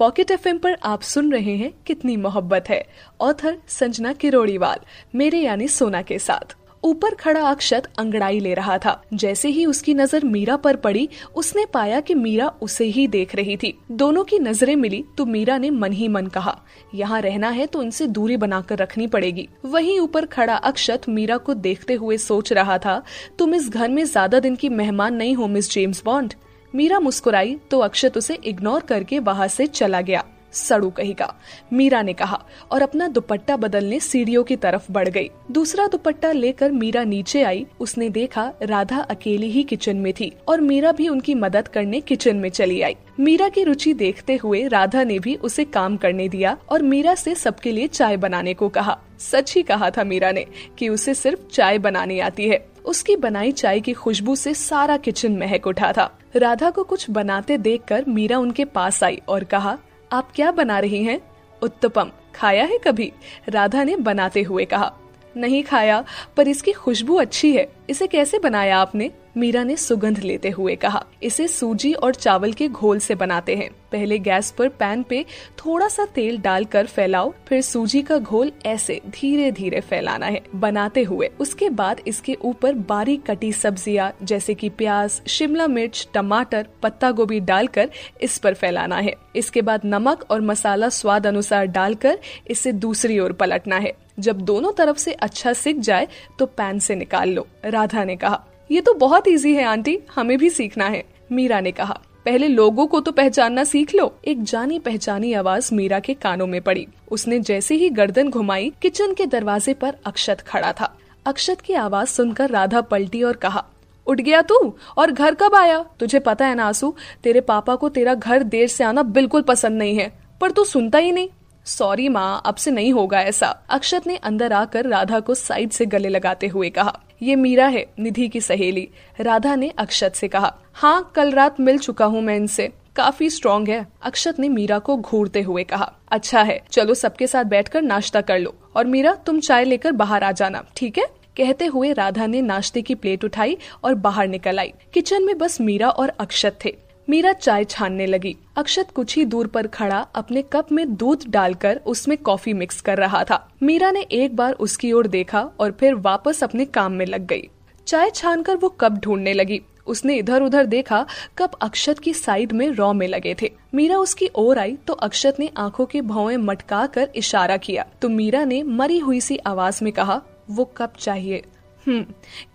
Pocket F पर आप सुन रहे हैं कितनी मोहब्बत है। ऑथर संजना किरोड़ीवाल, मेरे यानी सोना के साथ। ऊपर खड़ा अक्षत अंगड़ाई ले रहा था। जैसे ही उसकी नज़र मीरा पर पड़ी, उसने पाया कि मीरा उसे ही देख रही थी। दोनों की नज़रें मिली तो मीरा ने मन ही मन कहा, यहाँ रहना है तो उनसे दूरी बनाकर रखनी पड़ेगी। वहीं ऊपर खड़ा अक्षत मीरा को देखते हुए सोच रहा था, तुम इस घर में ज़्यादा दिन की मेहमान नहीं हो, मिस जेम्स बॉन्ड? मीरा मुस्कुराई तो अक्षत उसे इग्नोर करके वहाँ से चला गया। सड़ू कहेगा। मीरा ने कहा, और अपना दुपट्टा बदलने सीढ़ियों की तरफ़ बढ़ गई। दूसरा दुपट्टा लेकर मीरा नीचे आई। उसने देखा, राधा अकेली ही किचन में थी, और मीरा भी उनकी मदद करने किचन में चली आई। मीरा की रुचि देखते हुए राधा ने भी उसे काम करने दिया, और मीरा से सबके लिए चाय बनाने को कहा। सच ही कहा था मीरा ने कि उसे सिर्फ़ चाय बनाने आती है। उसकी बनाई चाय की खुशबू से सारा किचन महक उठा था। राधा को कुछ बनाते देखकर मीरा उनके पास आई और कहा आप क्या बना रही हैं? उत्तपम, खाया है कभी राधा ने बनाते हुए कहा, नहीं खाया, पर इसकी खुशबू अच्छी है, इसे कैसे बनाया आपने मीरा ने सुगंध लेते हुए कहा, इसे सूजी और चावल के घोल से बनाते हैं। पहले गैस पर पैन पे थोड़ा सा तेल डालकर फैलाओ, फिर सूजी का घोल ऐसे धीरे धीरे फैलाना है। बनाते हुए, उसके बाद इसके ऊपर बारीक कटी सब्ज़ियाँ, जैसे कि प्याज, शिमला मिर्च, टमाटर, पत्ता गोभी डालकर इस पर फैलाना है। इसके बाद नमक और मसाला स्वाद अनुसार डालकर इसे दूसरी ओर पलटना है। जब दोनों तरफ़ से अच्छा सिक जाए तो पैन से निकाल लो, राधा ने कहा। ये तो बहुत इजी है, आंटी। हमें भी सीखना है, मीरा ने कहा। पहले लोगों को तो पहचानना सीख लो। एक जानी पहचानी आवाज़ मीरा के कानों में पड़ी। उसने जैसे ही गर्दन घुमाई, किचन के दरवाजे पर अक्षत खड़ा था। अक्षत की आवाज़ सुनकर राधा पलटी और कहा, उठ गया तू? और घर कब आया? तुझे पता है ना आँसू? तेरे पापा को तेरा घर देर से आना बिल्कुल पसंद नहीं है। पर तू सुनता ही नहीं। सॉरी माँ, अब से नहीं होगा ऐसा। अक्षत ने अंदर आकर राधा को साइड से गले लगाते हुए कहा ये मीरा है निधि की सहेली। राधा ने अक्षत से कहा हाँ कल रात मिल चुका हूँ मैं इनसे। काफ़ी स्ट्रॉन्ग है। अक्षत ने मीरा को घूरते हुए कहा अच्छा है, चलो सबके साथ बैठकर नाश्ता कर लो। और मीरा, तुम चाय लेकर बाहर आ जाना, ठीक है? कहते हुए राधा ने नाश्ते की प्लेट उठाई और बाहर निकल आई। किचन में बस मीरा और अक्षत थे। मीरा चाय छानने लगी। अक्षत कुछ ही दूर पर खड़ा अपने कप में दूध डालकर उसमें कॉफ़ी मिक्स कर रहा था। मीरा ने एक बार उसकी ओर देखा और फिर वापस अपने काम में लग गई। चाय छानकर वो कप ढूँढने लगी। उसने इधर उधर देखा कप अक्षत की साइड में रॉ में लगे थे। मीरा उसकी ओर आई तो अक्षत ने आँखों के भौए मटका कर इशारा किया। तो मीरा ने मरी हुई सी आवाज़ में कहा, वो कप चाहिए। हम्म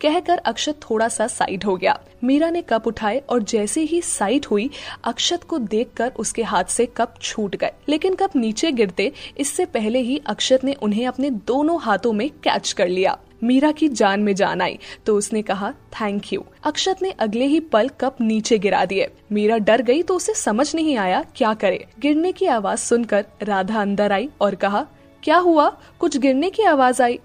कहकर अक्षत थोड़ा सा साइड हो गया। मीरा ने कप उठाए और जैसे ही साइड हुई, अक्षत को देखकर उसके हाथ से कप छूट गए। लेकिन कप नीचे गिरते, इससे पहले ही अक्षत ने उन्हें अपने दोनों हाथों में कैच कर लिया। मीरा की जान में जान आई तो उसने कहा थैंक यू अक्षत ने अगले ही पल कप नीचे गिरा दिए। मीरा डर गई तो उसे समझ नहीं आया, क्या करे। गिरने की आवाज़ सुनकर राधा अंदर आई और कहा, क्या हुआ? कुछ गिरने की आवाज़ आई?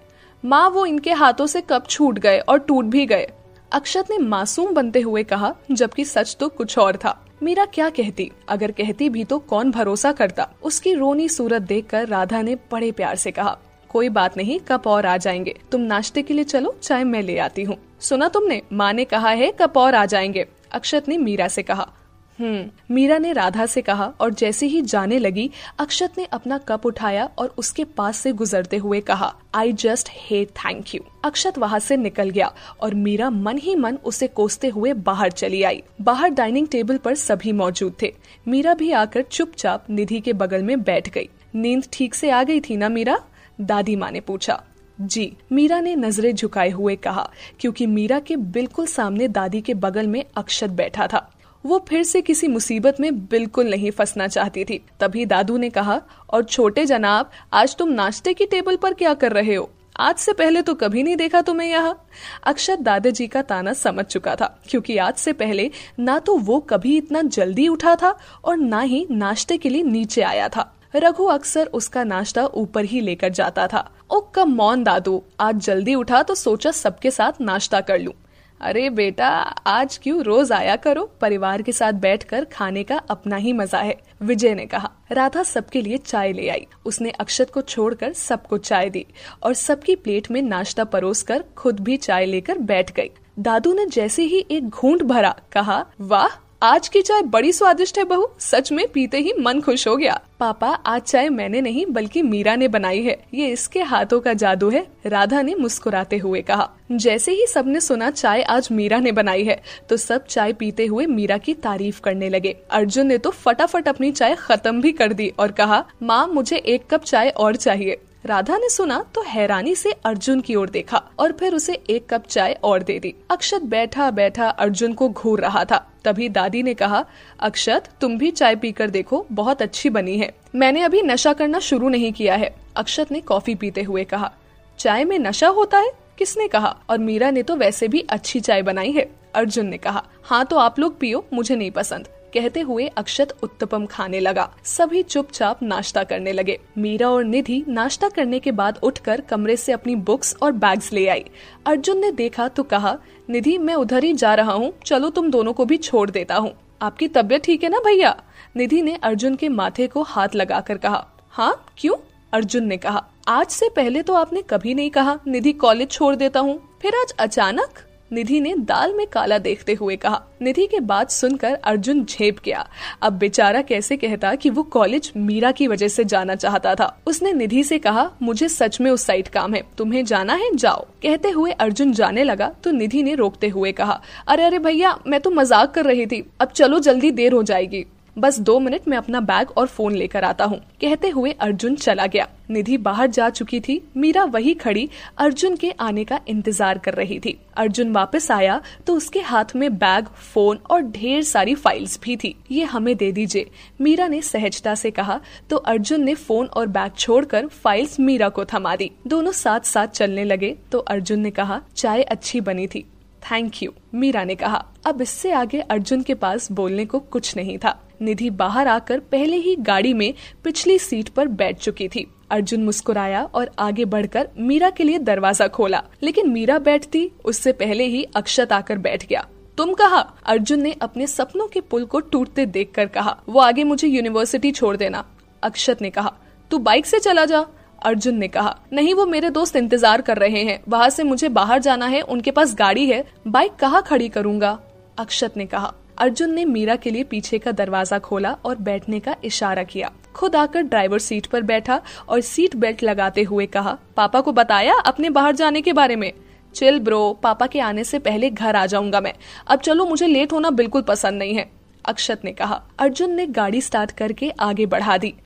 माँ वो इनके हाथों से कब छूट गए और टूट भी गए। अक्षत ने मासूम बनते हुए कहा, जबकि सच तो कुछ और था। मीरा क्या कहती? अगर कहती भी तो कौन भरोसा करता? उसकी रोनी सूरत देखकर राधा ने बड़े प्यार से कहा, कोई बात नहीं, कप और आ जाएँगे। तुम नाश्ते के लिए चलो, चाय मैं ले आती हूँ। सुना तुमने, माँ ने कहा है, कप और आ जाएँगे। अक्षत ने मीरा से कहा हम्म। मीरा ने राधा से कहा और जैसे ही जाने लगी, अक्षत ने अपना कप उठाया और उसके पास से गुजरते हुए कहा I just hey thank you Akshat वहाँ से निकल गया और मीरा मन ही मन उसे कोसते हुए बाहर चली आई। बाहर डाइनिंग टेबल पर सभी मौजूद थे। मीरा भी आकर चुपचाप निधि के बगल में बैठ गई। नींद ठीक से आ गई थी ना मीरा? दादी माँ ने पूछा। जी। मीरा ने नज़रें झुकाए हुए कहा, क्योंकि मीरा के बिल्कुल सामने दादी के बगल में अक्षत बैठा था। वो फिर से किसी मुसीबत में बिल्कुल नहीं फंसना चाहती थी। तभी दादू ने कहा, और छोटे जनाब, आज तुम नाश्ते की टेबल पर क्या कर रहे हो? आज से पहले तो कभी नहीं देखा तुम्हें यहाँ? अक्षर दादाजी का ताना समझ चुका था, क्योंकि आज से पहले ना तो वो कभी इतना जल्दी उठा था और ना ही नाश्ते के लिए नीचे आया था। रघु अक्सर उसका नाश्ता ऊपर ही लेकर जाता था। ओ, कम मौन दादू, आज जल्दी उठा तो सोचा सबके साथ नाश्ता कर लूँ। अरे बेटा, आज क्यों रोज आया करो? परिवार के साथ बैठकर खाने का अपना ही मज़ा है, विजय ने कहा। राधा सबके लिए चाय ले आई। उसने अक्षत को छोड़कर सबको चाय दी और सबकी प्लेट में नाश्ता परोस कर खुद भी चाय लेकर बैठ गई। दादू ने जैसे ही एक घूंट भरा, कहा, वाह आज की चाय बड़ी स्वादिष्ट है बहू। सच में पीते ही मन खुश हो गया। पापा, आज चाय मैंने नहीं, बल्कि मीरा ने बनाई है। ये इसके हाथों का जादू है, राधा ने मुस्कुराते हुए कहा। जैसे ही सबने सुना चाय आज मीरा ने बनाई है तो सब चाय पीते हुए मीरा की तारीफ़ करने लगे। अर्जुन ने तो फटाफट अपनी चाय खत्म भी कर दी और कहा, माँ, मुझे एक कप चाय और चाहिए। राधा ने सुना तो हैरानी से अर्जुन की ओर देखा और फिर उसे एक कप चाय और दे दी। अक्षत बैठा बैठा अर्जुन को घूर रहा था। तभी दादी ने कहा, अक्षत, तुम भी चाय पीकर देखो, बहुत अच्छी बनी है। मैंने अभी नशा करना शुरू नहीं किया है। अक्षत ने कॉफ़ी पीते हुए कहा, चाय में नशा होता है? किसने कहा, और मीरा ने तो वैसे भी अच्छी चाय बनाई है। अर्जुन ने कहा हाँ तो आप लोग पियो, मुझे नहीं पसंद। कहते हुए अक्षत उत्तपम खाने लगा। सभी चुपचाप नाश्ता करने लगे। मीरा और निधि नाश्ता करने के बाद उठकर कमरे से अपनी बुक्स और बैग्स ले आई। अर्जुन ने देखा तो कहा, निधि, मैं उधर ही जा रहा हूँ। चलो तुम दोनों को भी छोड़ देता हूँ। आपकी तबीयत ठीक है ना भैया? निधि ने अर्जुन के माथे को हाथ लगाकर कहा हाँ क्यों? अर्जुन ने कहा, आज से पहले तो आपने कभी नहीं कहा, निधि कॉलेज छोड़ देता हूँ। फिर आज अचानक? निधि ने दाल में काला देखते हुए कहा। निधि के बात सुनकर अर्जुन झेप गया। अब बेचारा कैसे कहता कि वो कॉलेज मीरा की वजह से जाना चाहता था। उसने निधि से कहा, मुझे सच में उस साइड काम है। तुम्हें जाना है? जाओ। कहते हुए अर्जुन जाने लगा तो निधि ने रोकते हुए कहा, अरे अरे भैया, मैं तो मज़ाक कर रही थी। अब चलो जल्दी देर हो जाएगी। बस दो मिनट में अपना बैग और फ़ोन लेकर आता हूँ। कहते हुए अर्जुन चला गया। निधि बाहर जा चुकी थी। मीरा वही खड़ी अर्जुन के आने का इंतज़ार कर रही थी। अर्जुन वापस आया तो उसके हाथ में बैग, फ़ोन और ढेर सारी फाइल्स भी थी। ये हमें दे दीजिए। मीरा ने सहजता से कहा तो अर्जुन ने फ़ोन और बैग छोड़कर फाइल्स मीरा को थमा दी। दोनों साथ साथ चलने लगे तो अर्जुन ने कहा, चाय अच्छी बनी थी। थैंक यू मीरा ने कहा। अब इससे आगे अर्जुन के पास बोलने को कुछ नहीं था। निधि बाहर आकर पहले ही गाड़ी में पिछली सीट पर बैठ चुकी थी। अर्जुन मुस्कुराया और आगे बढ़कर मीरा के लिए दरवाज़ा खोला। लेकिन मीरा बैठती, उससे पहले ही अक्षत आकर बैठ गया। तुम कहा? अर्जुन ने अपने सपनों के पुल को टूटते देखकर कहा, वो आगे मुझे यूनिवर्सिटी छोड़ देना। अक्षत ने कहा, तू बाइक से चला जा। अर्जुन ने कहा, नहीं, वो मेरे दोस्त इंतज़ार कर रहे हैं। वहाँ से मुझे बाहर जाना है, उनके पास गाड़ी है, बाइक कहाँ खड़ी करूँगा? अक्षत ने कहा अर्जुन ने मीरा के लिए पीछे का दरवाज़ा खोला और बैठने का इशारा किया। खुद आकर ड्राइवर सीट पर बैठा और सीट बेल्ट लगाते हुए कहा, पापा को बताया अपने बाहर जाने के बारे में? चिल ब्रो, पापा के आने से पहले घर आ जाऊँगा मैं। अब चलो, मुझे लेट होना बिल्कुल पसंद नहीं है, अक्षत ने कहा। अर्जुन ने गाड़ी स्टार्ट करके आगे बढ़ा दी।